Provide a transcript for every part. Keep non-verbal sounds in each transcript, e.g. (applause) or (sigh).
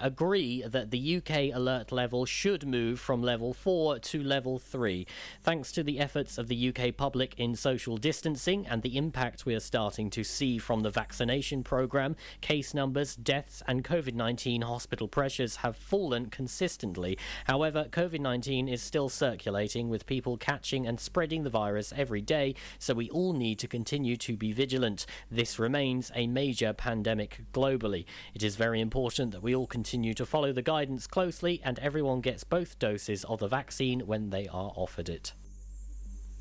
agree that the UK alert level should move from level 4 to level 3. Thanks to the efforts of the UK public in social distancing and the impact we are starting to see from the vaccination programme, case numbers, deaths, and COVID 19 hospital pressures have fallen consistently. However, COVID 19 is still circulating with people catching and spreading the virus every day, so we all need to continue to be vigilant. This remains a major pandemic globally. It is very important that we all continue continue to follow the guidance closely and everyone gets both doses of the vaccine when they are offered it.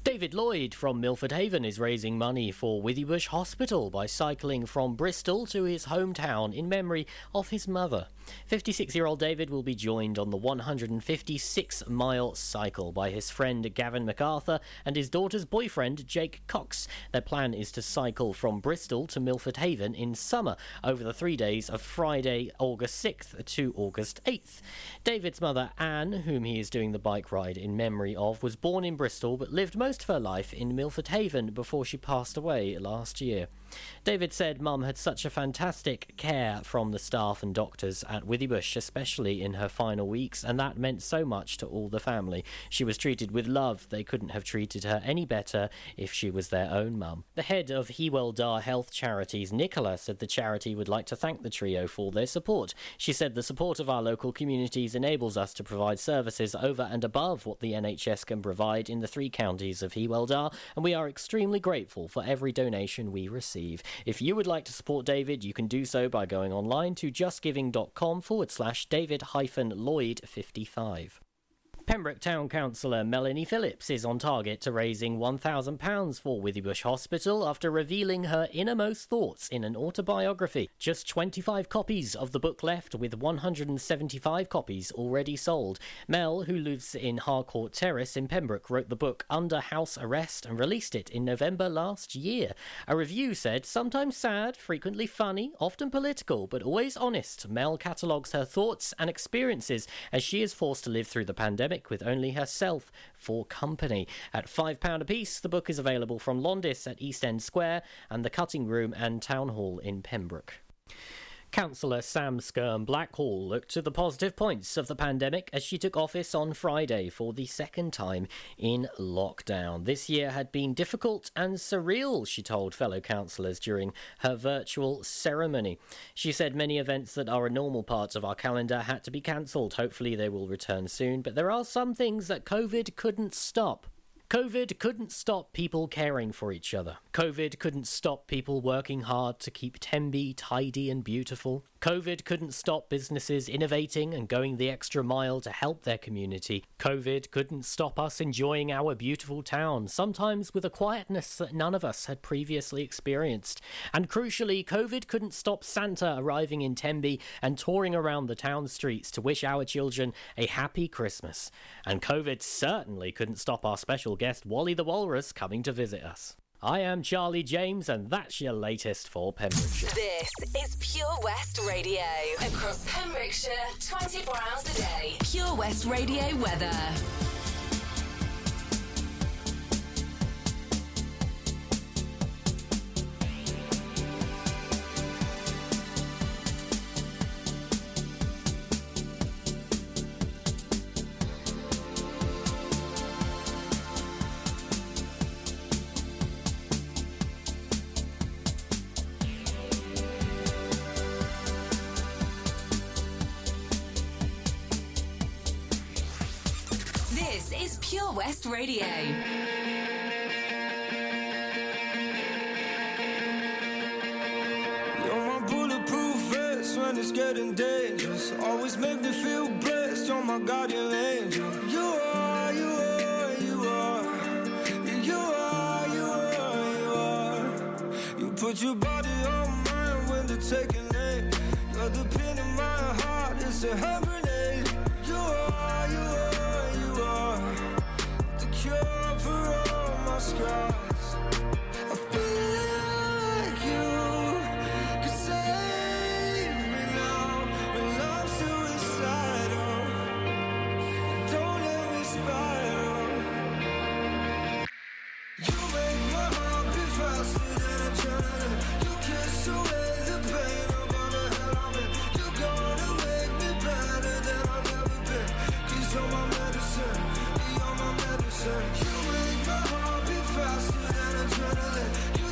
David Lloyd from Milford Haven is raising money for Withybush Hospital by cycling from Bristol to his hometown in memory of his mother. 56 year old David will be joined on the 156 mile cycle by his friend Gavin MacArthur and his daughter's boyfriend Jake Cox. Their plan is to cycle from Bristol to Milford Haven in summer over the three days of Friday, August 6th to August 8th. David's mother, Anne, whom he is doing the bike ride in memory of, was born in Bristol but lived most most of her life in Milford Haven before she passed away last year. David said Mum had such a fantastic care from the staff and doctors at Withybush, especially in her final weeks, and that meant so much to all the family. She was treated with love. They couldn't have treated her any better if she was their own mum. The head of Hywel Dda Health Charities, Nicola, said the charity would like to thank the trio for their support. She said the support of our local communities enables us to provide services over and above what the NHS can provide in the three counties of Hywel Dda, and we are extremely grateful for every donation we receive receive. If you would like to support David, you can do so by going online to justgiving.com forward slash David hyphen Lloyd 55. Pembroke Town Councillor Melanie Phillips is on target to raising £1,000 for Withybush Hospital after revealing her innermost thoughts in an autobiography. Just 25 copies of the book left, with 175 copies already sold. Mel, who lives in Harcourt Terrace in Pembroke, wrote the book under house arrest and released it in November last year. A review said, sometimes sad, frequently funny, often political, but always honest. Mel catalogues her thoughts and experiences as she is forced to live through the pandemic with only herself for company. At £5 apiece, the book is available from Londis at East End Square and the Cutting Room and Town Hall in Pembroke. Councillor Sam Skyrme-Blackhall looked to the positive points of the pandemic as she took office on Friday for the second time in lockdown. This year had been difficult and surreal, she told fellow councillors during her virtual ceremony. She said many events that are a normal part of our calendar had to be cancelled. Hopefully, they will return soon, but there are some things that COVID couldn't stop. COVID couldn't stop people caring for each other. COVID couldn't stop people working hard to keep Tenby tidy and beautiful. COVID couldn't stop businesses innovating and going the extra mile to help their community. COVID couldn't stop us enjoying our beautiful town, sometimes with a quietness that none of us had previously experienced. And crucially, COVID couldn't stop Santa arriving in Tenby and touring around the town streets to wish our children a happy Christmas. And COVID certainly couldn't stop our special guest Wally the Walrus coming to visit us. I am Charlie James, and that's your latest for Pembrokeshire. This is Pure West Radio. Across Pembrokeshire, 24 hours a day. Pure West Radio weather. West Radio. When it's getting dangerous. Always make me feel blessed. You're my guardian angel. You are, you are, you are. You are, you are, you are. You put your body on mine when they're taking aim. You're the pin in my heart. It's a hand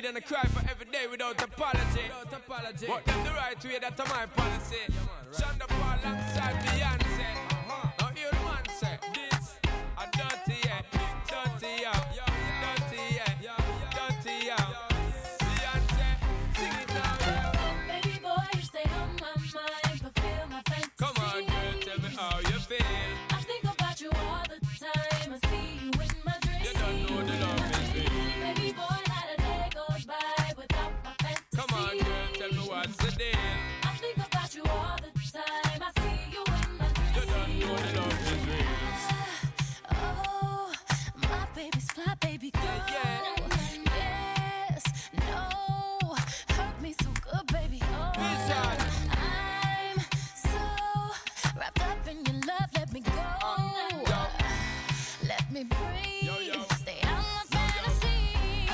the girl them need and I cry for every day without apology. Without apology. But them the right way, that's my policy. Yeah, man, right. Fly, baby. Yeah, Yes, no, hurt me so good, baby. Oh, I'm so wrapped up in your love. Let me go. Let me breathe. Yo, yo. Stay out my fantasy.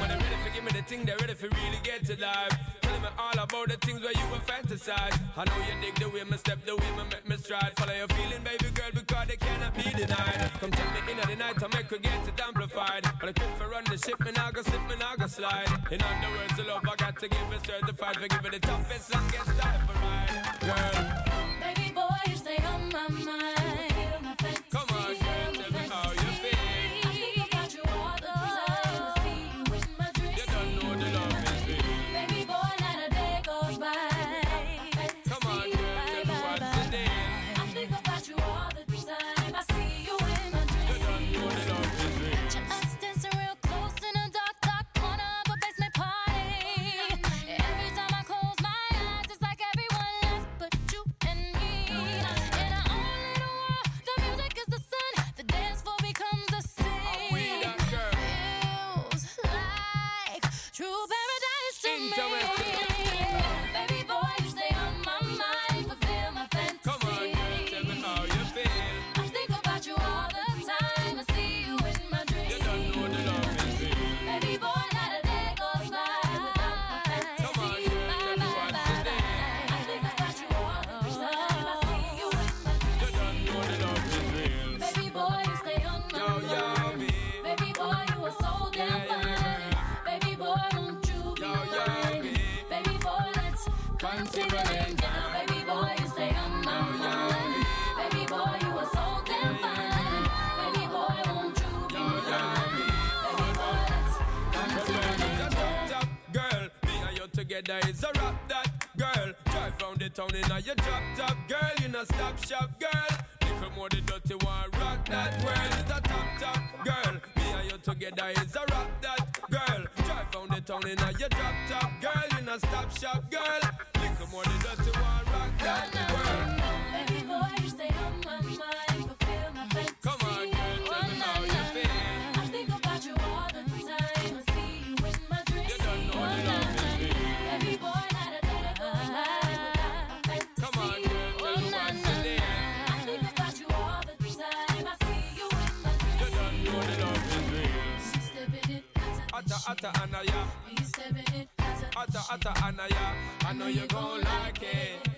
When they're ready for give me the thing, they're ready for really get to life. Telling me all about the things where you were fantasize. I know you dig the way me step, the way me make me stride. Follow your feeling, baby girl, because they cannot be denied. Come tell me in the night, I make her get it ship, me now go slip, me now go slide. In other words, the love I got to give it certified for giving the toughest, longest paradise together is a rap that girl. Drive round the town in a your drop top girl. You know stop shop girl. Little more the dirty one, rock that world is a top top girl. Me and you together is a rock that girl. Drive down the town in a your drop top girl, in a stop shop girl. More the dirty one, rock that world. Baby boy, you stay on my mind, fulfill my fantasy. Come on, oh, girl, tell me how you feel. I think about you all the time. I see you in my dreams. You don't know oh, the love is real. Baby boy, not a day without my fantasy. Come on, girl, tell me oh, what's the deal. I think about you all the time. I see you in my You dreams. don't know the love is real. She's stepping it, Atta atta anaya, He's stepping it, atta atta anaya. I know you gon' like it.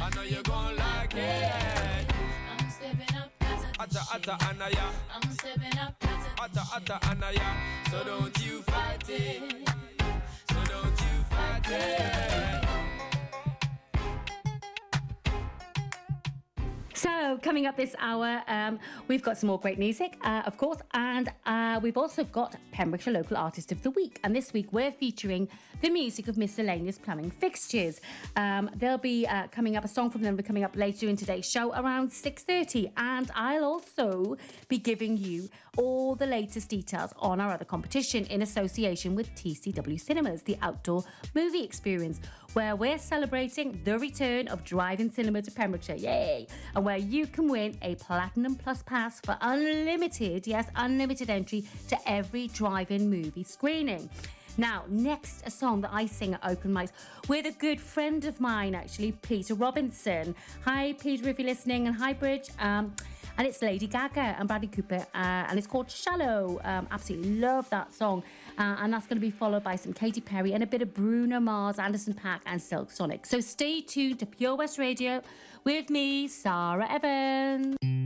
I know you gon' like it. I'm stepping up, Atta atta anaya, I'm stepping up, atta atta anaya. So don't you fight it. So don't you fight it. So, coming up this hour, um, we've got some more great music, uh, of course, and uh, we've also got Pembrokeshire Local Artist of the Week. And this week, we're featuring the music of miscellaneous plumbing fixtures. Um, there'll be uh, coming up a song from them, will be coming up later in today's show around 6:30, and I'll also be giving you all the latest details on our other competition in association with TCW Cinemas, the outdoor movie experience, where we're celebrating the return of drive-in cinema to Pembrokeshire. Yay! And where you can win a Platinum Plus pass for unlimited, yes, unlimited entry to every drive-in movie screening. Now, next, a song that I sing at open mics with a good friend of mine, actually, Peter Robinson. Hi, Peter, if you're listening, and hi, Bridge. Um, and it's Lady Gaga and Bradley Cooper, uh, and it's called Shallow. Um, absolutely love that song. Uh, and that's going to be followed by some Katy Perry and a bit of Bruno Mars, Anderson Paak, and Silk Sonic. So stay tuned to Pure West Radio with me, Sara Evans.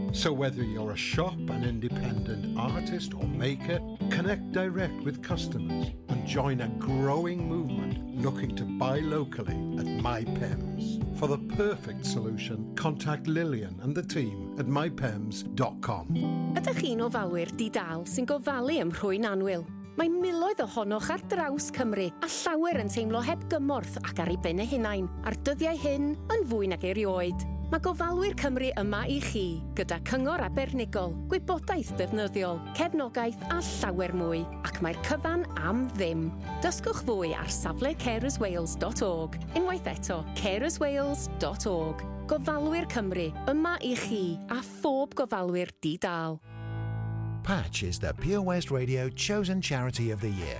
So whether you're a shop, an independent artist or maker, connect direct with customers and join a growing movement looking to buy locally at MyPems. For the perfect solution, contact Lillian and the team at mypems.com. Ydych chi'n ofalwyr di-dal sy'n gofalu am rhwy'n anwyl? Mae miloedd ohonoch ar draws Cymru a llawer yn teimlo heb gymorth ac ar ei ben eu hunain, a'r dyddiau hyn yn fwy nag erioed. Mae gofalwyr Cymru yma i chi, gyda cyngor abernigol, gwybodaeth defnyddiol, cefnogaeth a llawer mwy, ac mae'r cyfan am ddim. Dysgwch fwy ar safle carerswales.org, unwaith eto carerswales.org. Gofalwyr Cymru, yma i chi a phob gofalwyr di-dal. Patch is the Pure West Radio Chosen Charity of the Year.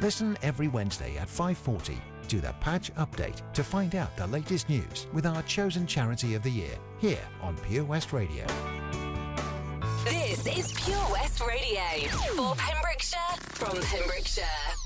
Listen every Wednesday at 5:40 to the Patch Update to find out the latest news with our chosen charity of the year here on Pure West Radio. This is Pure West Radio for Pembrokeshire from Pembrokeshire.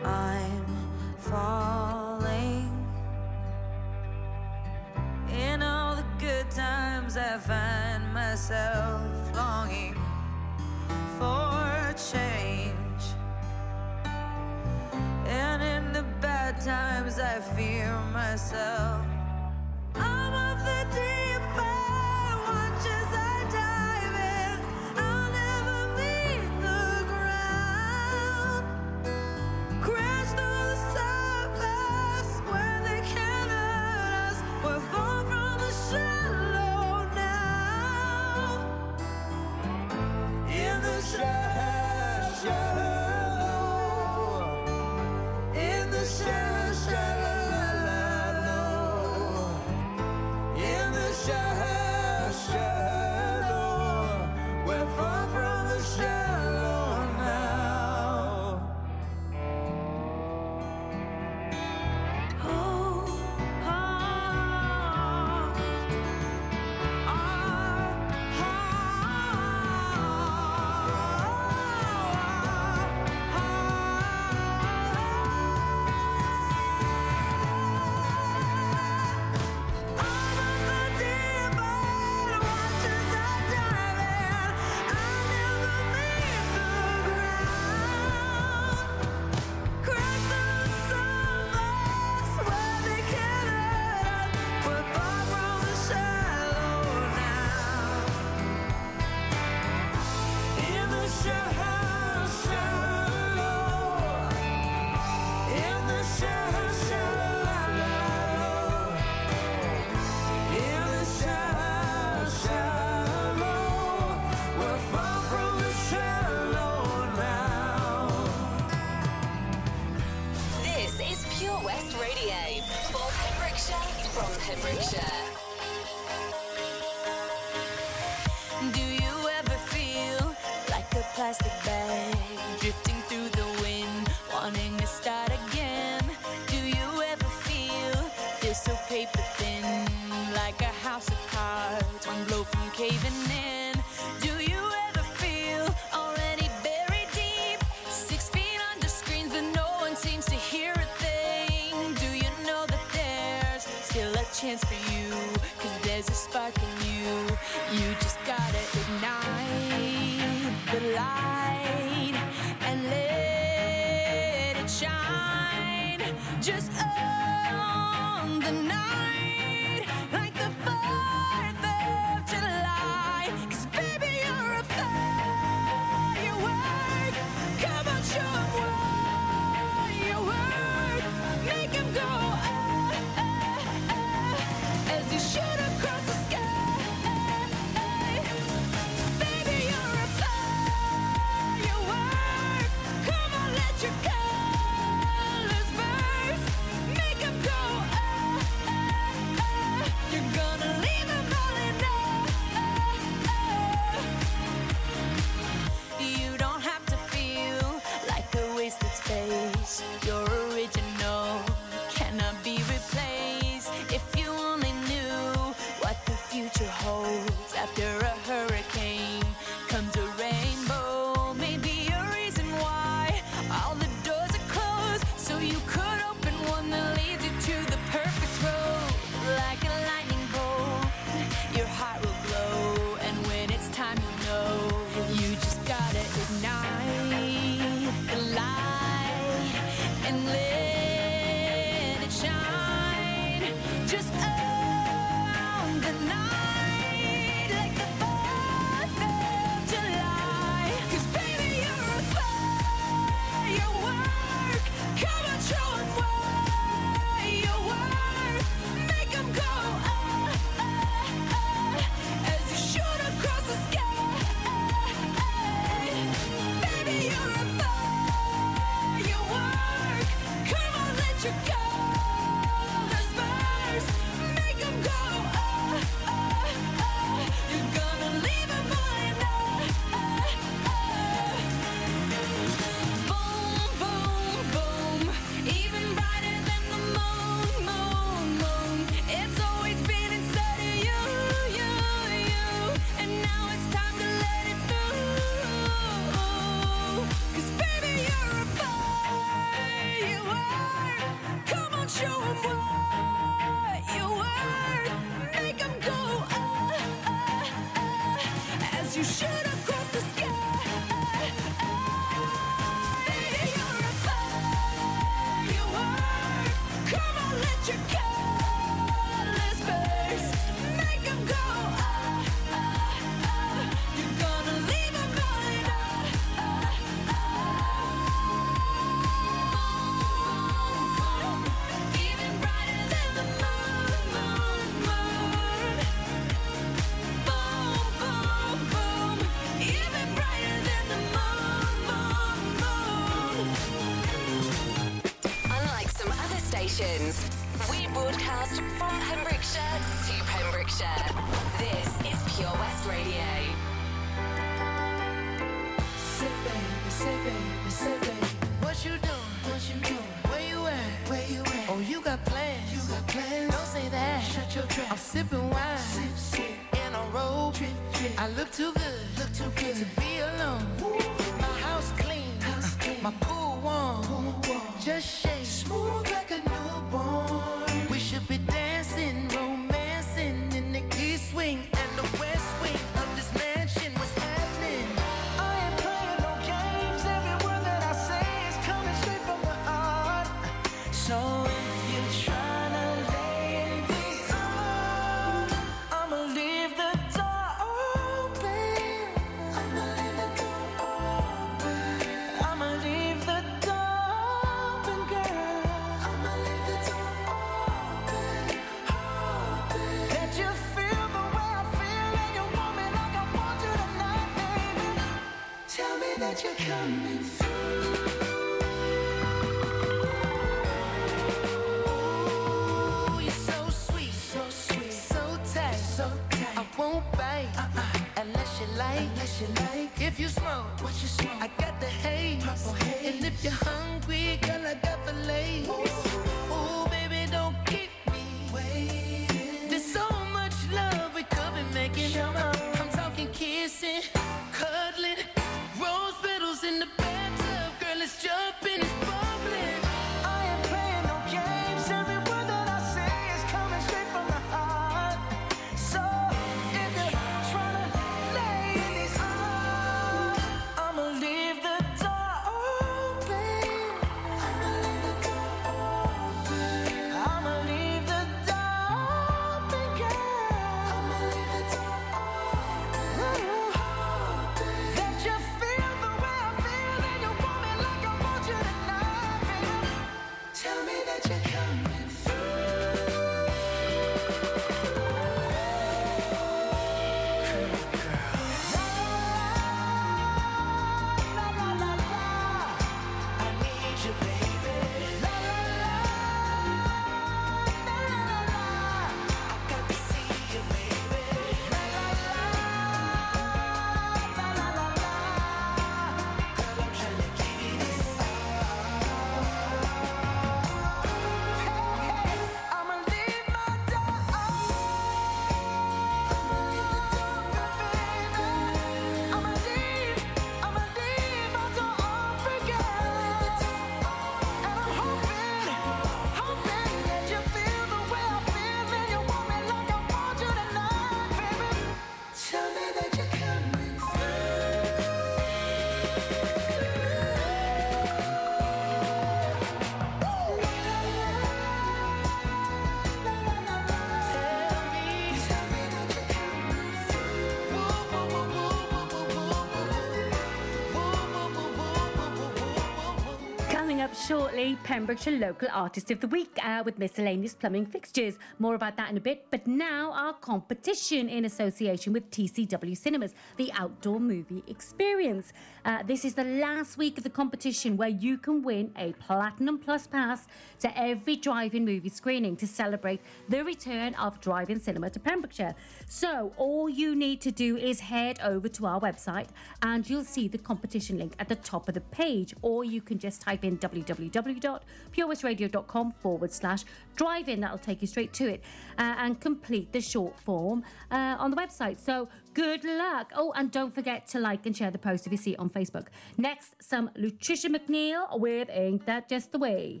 shortly, Pembrokeshire Local Artist of the Week uh, with miscellaneous plumbing fixtures. More about that in a bit, but now our competition in association with TCW Cinemas, the outdoor movie experience. Uh, this is the last week of the competition where you can win a Platinum Plus Pass to every drive in movie screening to celebrate the return of drive in cinema to Pembrokeshire. So, all you need to do is head over to our website and you'll see the competition link at the top of the page, or you can just type in www www.purewestradio.com forward slash drive in. That'll take you straight to it uh, and complete the short form uh, on the website. So good luck. Oh, and don't forget to like and share the post if you see it on Facebook. Next, some Lutricia McNeal with Ain't That Just the Way.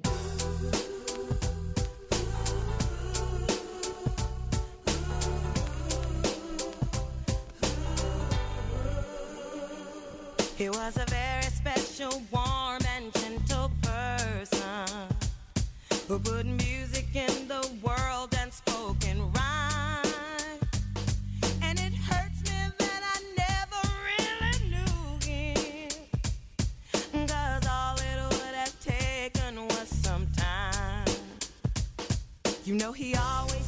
It was a very special one Who put music in the world and spoken rhyme? And it hurts me that I never really knew him. Cause all it would have taken was some time. You know, he always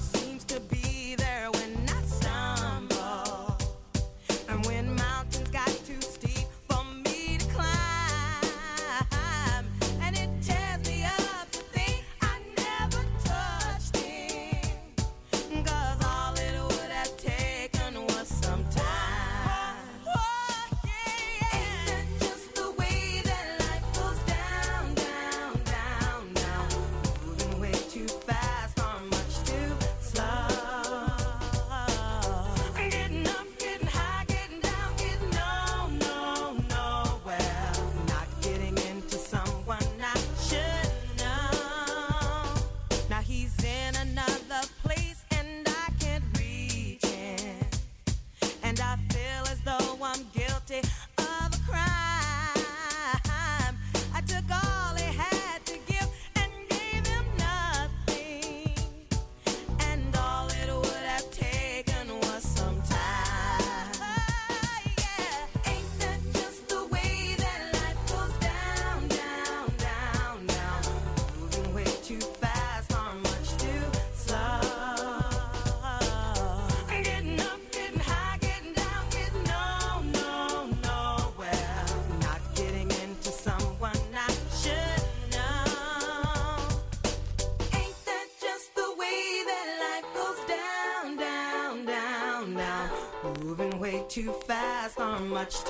much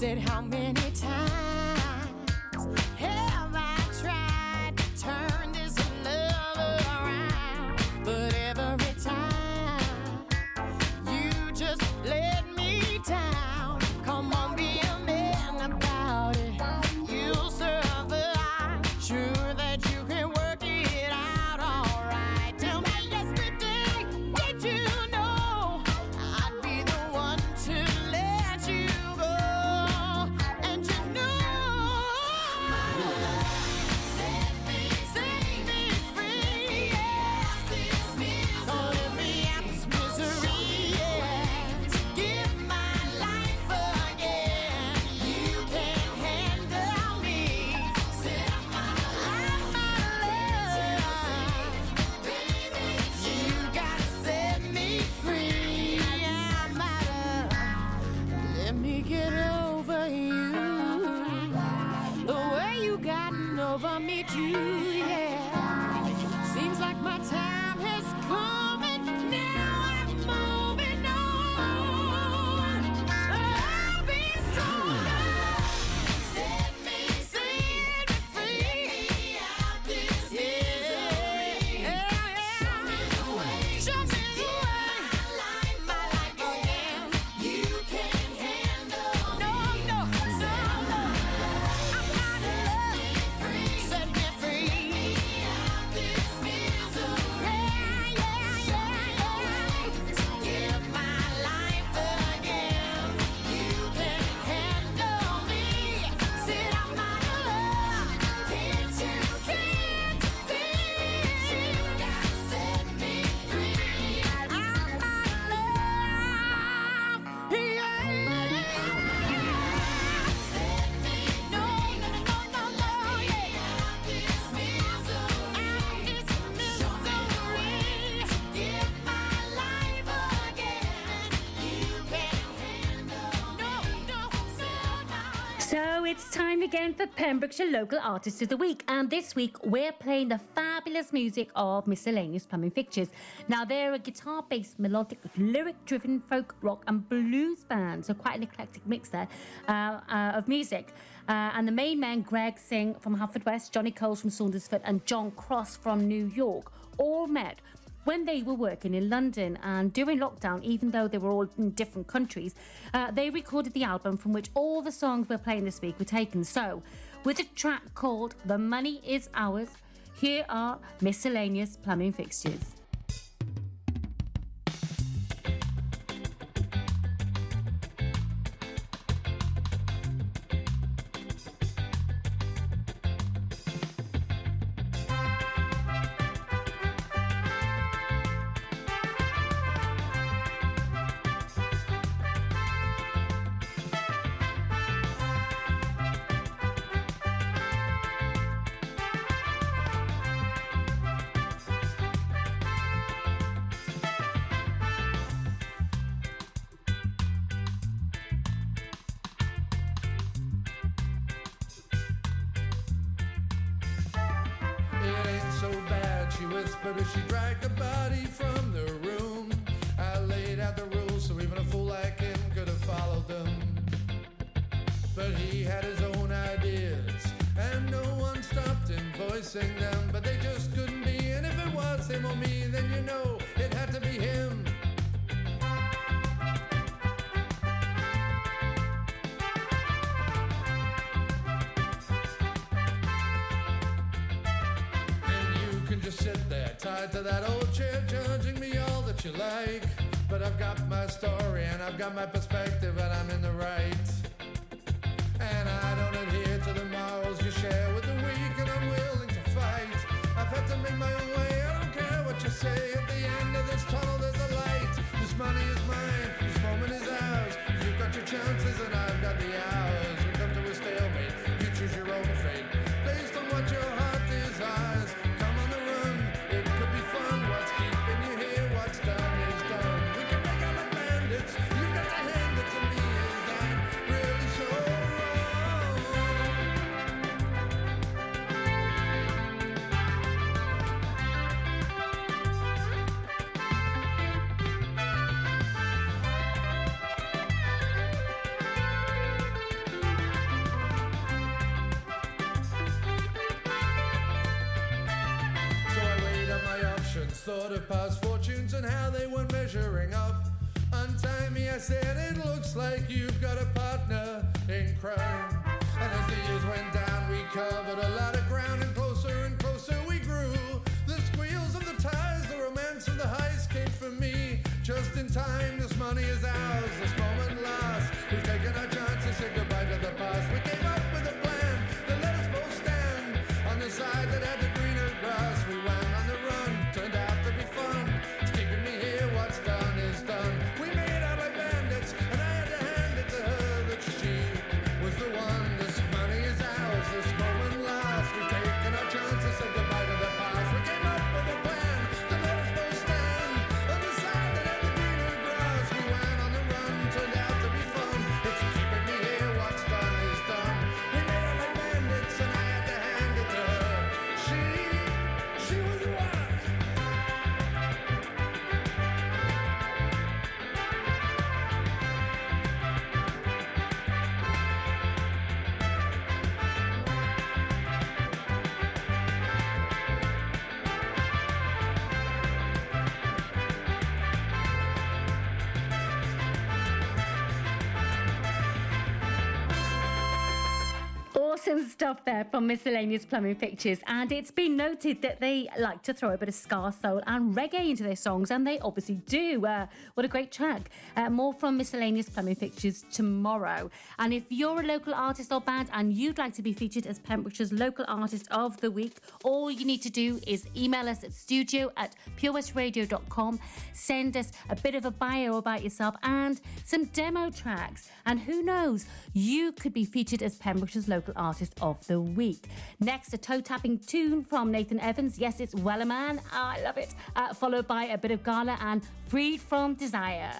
said, How time for Pembrokeshire Local Artist of the Week, and this week we're playing the fabulous music of Miscellaneous Plumbing Fixtures. Now, they're a guitar based, melodic, lyric driven folk rock and blues band, so quite an eclectic mix there uh, uh, of music. Uh, and the main men, Greg Singh from Haverfordwest, Johnny Coles from Saundersfoot, and John Cross from New York, all met when they were working in London. And during lockdown, even though they were all in different countries, uh, they recorded the album from which all the songs we're playing this week were taken. So, with a track called The Money Is Ours, here are miscellaneous plumbing fixtures. But he had his own ideas, and no one stopped him voicing them. But they just couldn't be, and if it was him or me, then you know it had to be him. And you can just sit there tied to that old chair, judging me all that you like. But I've got my story and I've got my perspective, and I'm in the right. Share with the weak, and I'm willing to fight. I've had to make my own way, I don't care what you say. At the end of this tunnel, there's a light. This money is mine, this moment is ours. You've got your chances, and I've got the hours. We come to a stalemate, you choose your own fate. Based on what your heart desires, in crime. And as the years went down, we covered a lot of ground, and closer and closer we grew. The squeals of the ties, the romance of the highs came for me. Just in time, this money is ours, this moment Awesome stuff there from Miscellaneous Plumbing Fixtures. And it's been noted that they like to throw a bit of ska, soul, and reggae into their songs, and they obviously do. Uh, what a great track. Uh, more from Miscellaneous Plumbing Fixtures tomorrow. And if you're a local artist or band and you'd like to be featured as Pembrokeshire's local artist of the week, all you need to do is email us at studio at purewestradio.com, send us a bit of a bio about yourself and some demo tracks. And who knows, you could be featured as Pembrokeshire's local artist of the week. Next, a toe tapping tune from Nathan Evans. Yes, it's Wellerman. I love it. Uh, followed by a bit of Gala and Freed from Desire.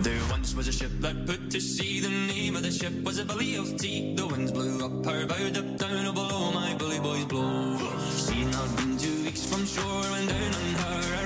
There once was a ship that put to sea. The name of the ship was a Billy of tea. The winds blew up her bow, up down, oh below my bully boys blow. She'd not been two weeks from shore when down on her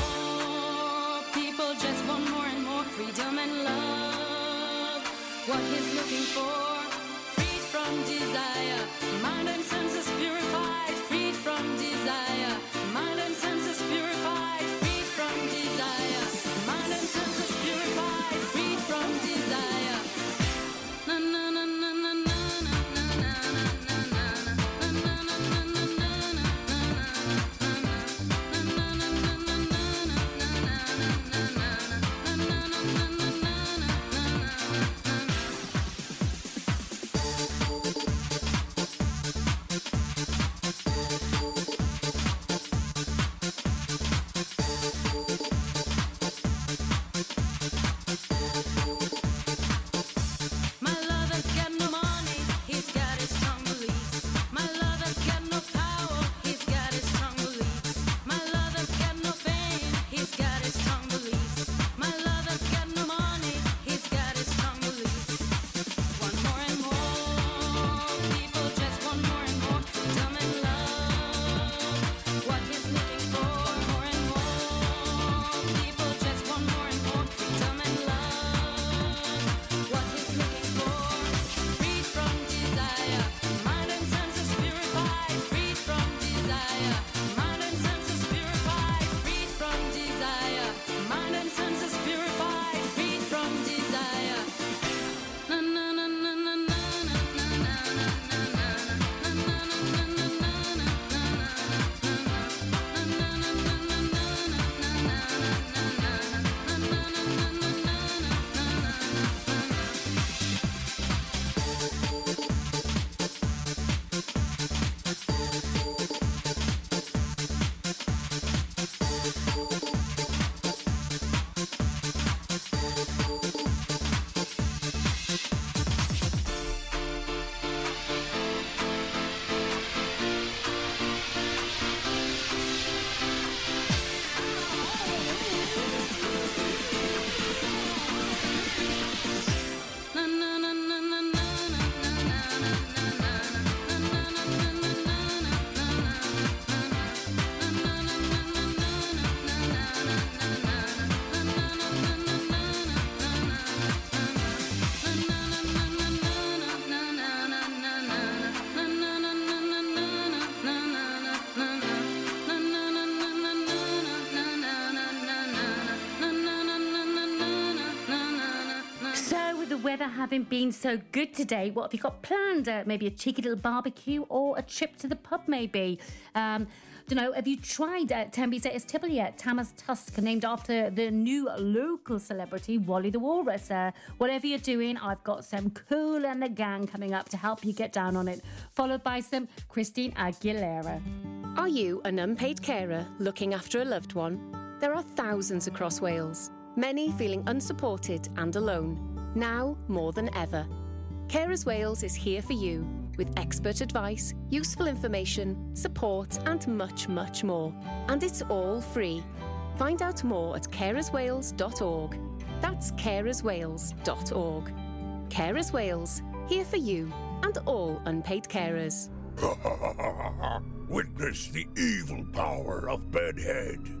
freedom and love. What he's looking for, freed from desire, mind and yeah. Weather having been so good today, what have you got planned? Uh, maybe a cheeky little barbecue or a trip to the pub, maybe. Um, don't know. Have you tried uh, Tenby's Tibble yet? Tama's Tusk, named after the new local celebrity Wally the Walrus. Uh, whatever you're doing, I've got some Kool and the Gang coming up to help you get down on it. Followed by some Christine Aguilera. Are you an unpaid carer looking after a loved one? There are thousands across Wales, many feeling unsupported and alone. Now more than ever. Carers Wales is here for you with expert advice, useful information, support, and much, much more. And it's all free. Find out more at carerswales.org. That's carerswales.org. Carers Wales, here for you and all unpaid carers. (laughs) Witness the evil power of Bedhead.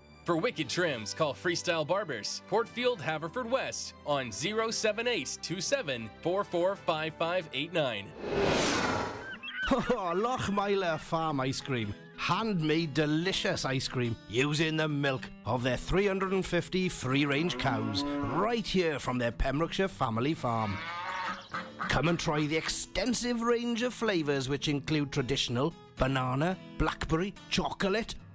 For wicked trims, call Freestyle Barbers, Portfield, Haverfordwest on 078 (laughs) Oh, Farm Ice Cream. Handmade delicious ice cream using the milk of their 350 free range cows right here from their Pembrokeshire family farm. Come and try the extensive range of flavours which include traditional, banana, blackberry, chocolate,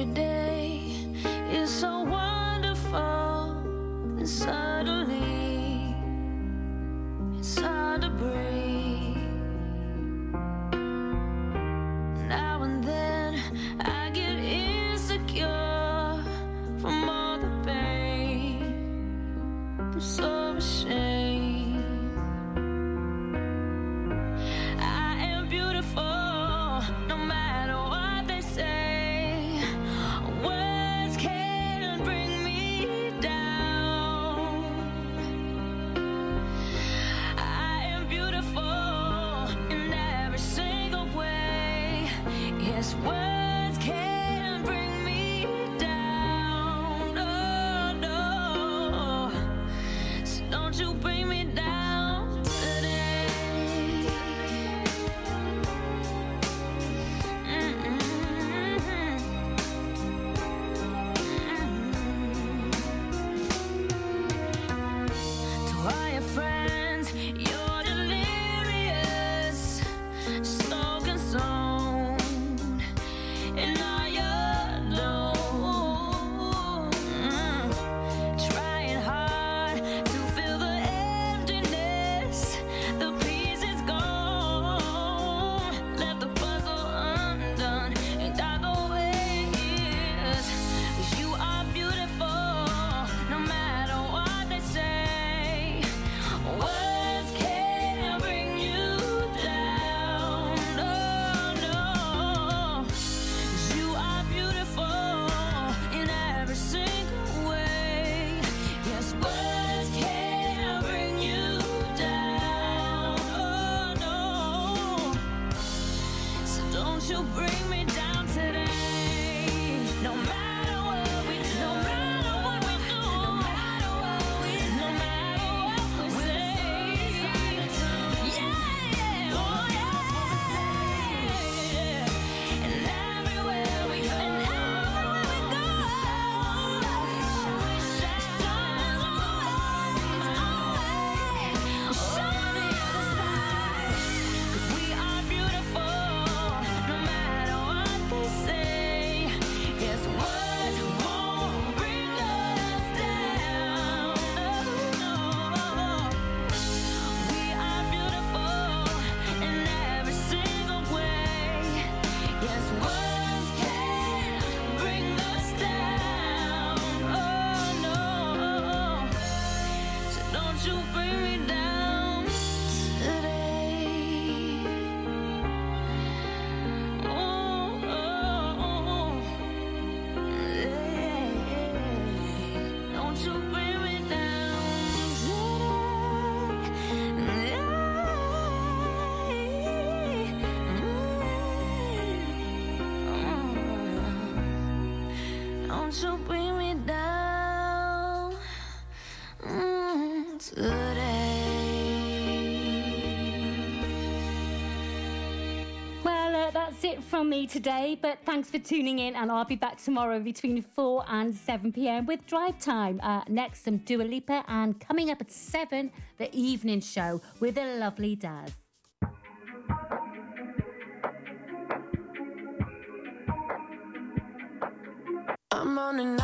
every day. to That's it from me today, but thanks for tuning in, and I'll be back tomorrow between 4 and 7 pm with Drive Time. Uh, next, some Dua Lipa, and coming up at 7, the evening show with a lovely Daz. I'm on a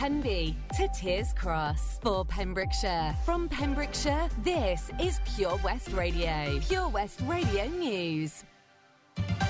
Tenby to Tiers Cross. For Pembrokeshire, from Pembrokeshire, this is Pure West Radio. Pure West Radio News.